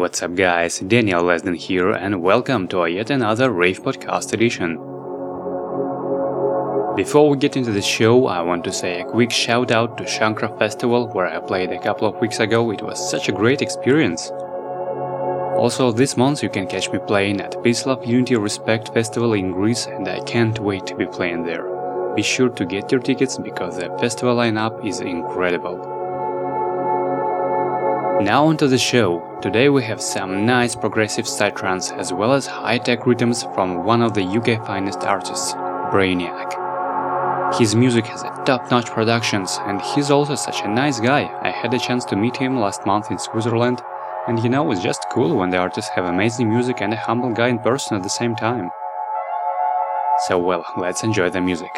What's up, guys? Daniel Lesden here, and welcome to yet another Rave Podcast edition. Before we get into the show, I want to say a quick shout out to Shankra Festival, where I played a couple of weeks ago. It was such a great experience. Also, this month you can catch me playing at Peace Love Unity Respect Festival in Greece, and I can't wait to be playing there. Be sure to get your tickets because the festival lineup is incredible. Now onto the show. Today we have some nice progressive psytrance as well as high-tech rhythms from one of the UK finest artists, Brainiac. His music has top-notch productions and he's also such a nice guy. I had a chance to meet him last month in Switzerland and you know it's just cool when the artists have amazing music and a humble guy in person at the same time. So well, let's enjoy the music.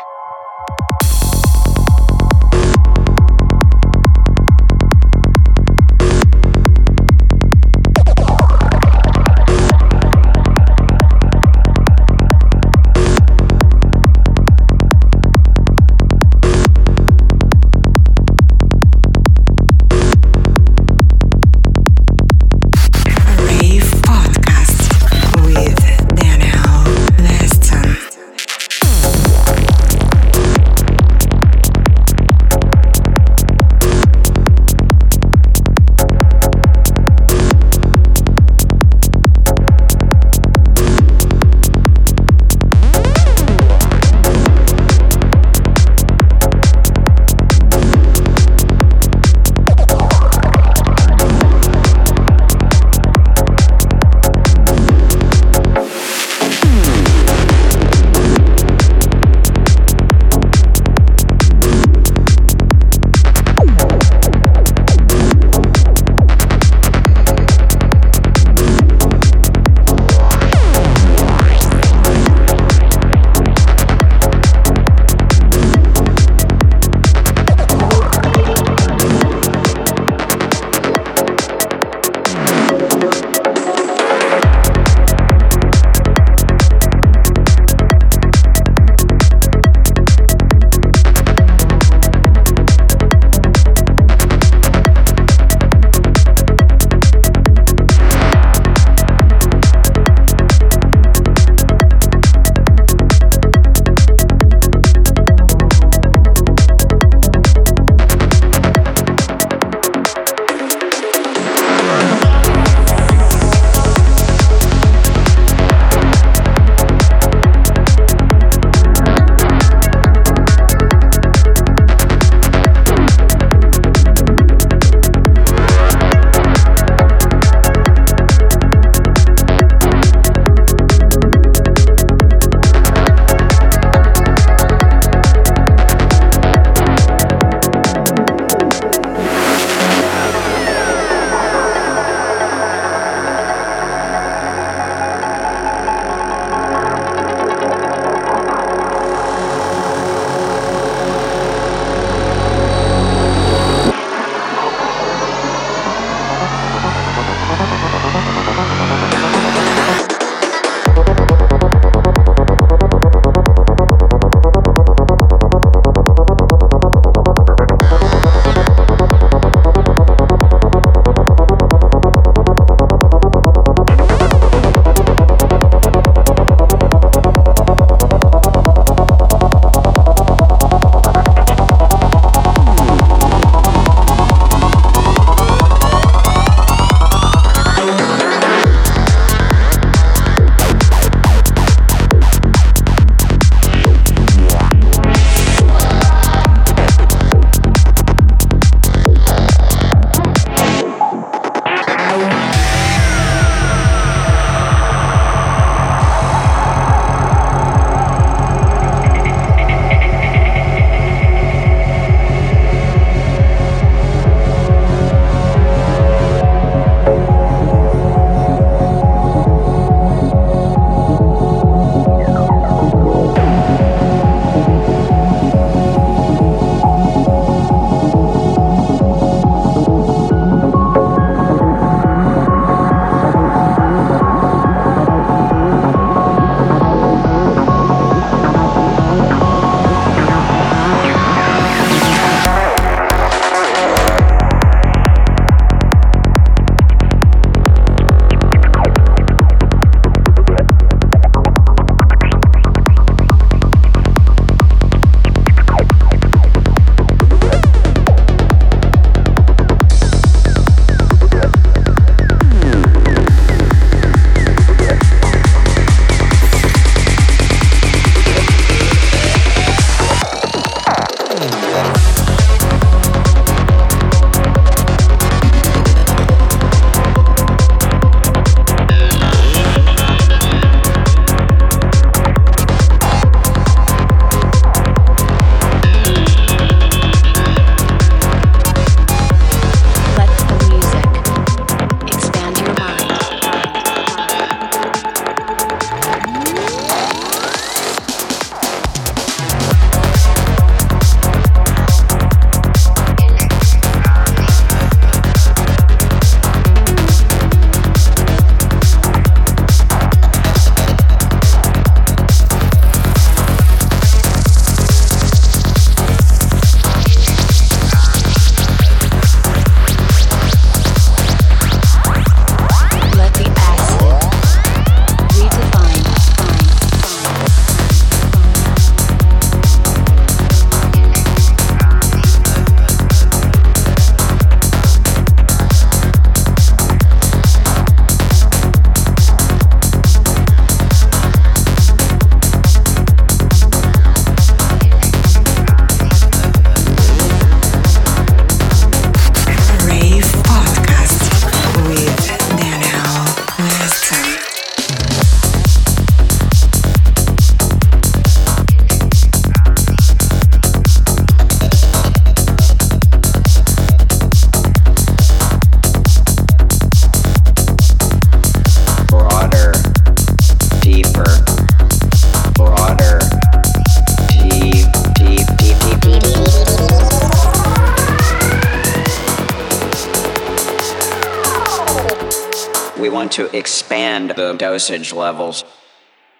Expand the dosage levels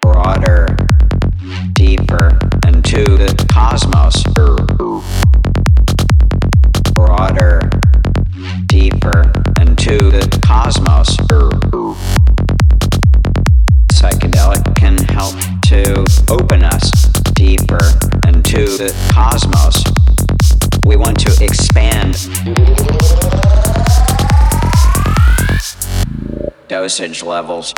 broader, deeper, into the cosmos. Broader, deeper, into the cosmos. Psychedelic can help to open us deeper into the cosmos. We want to expand dosage levels.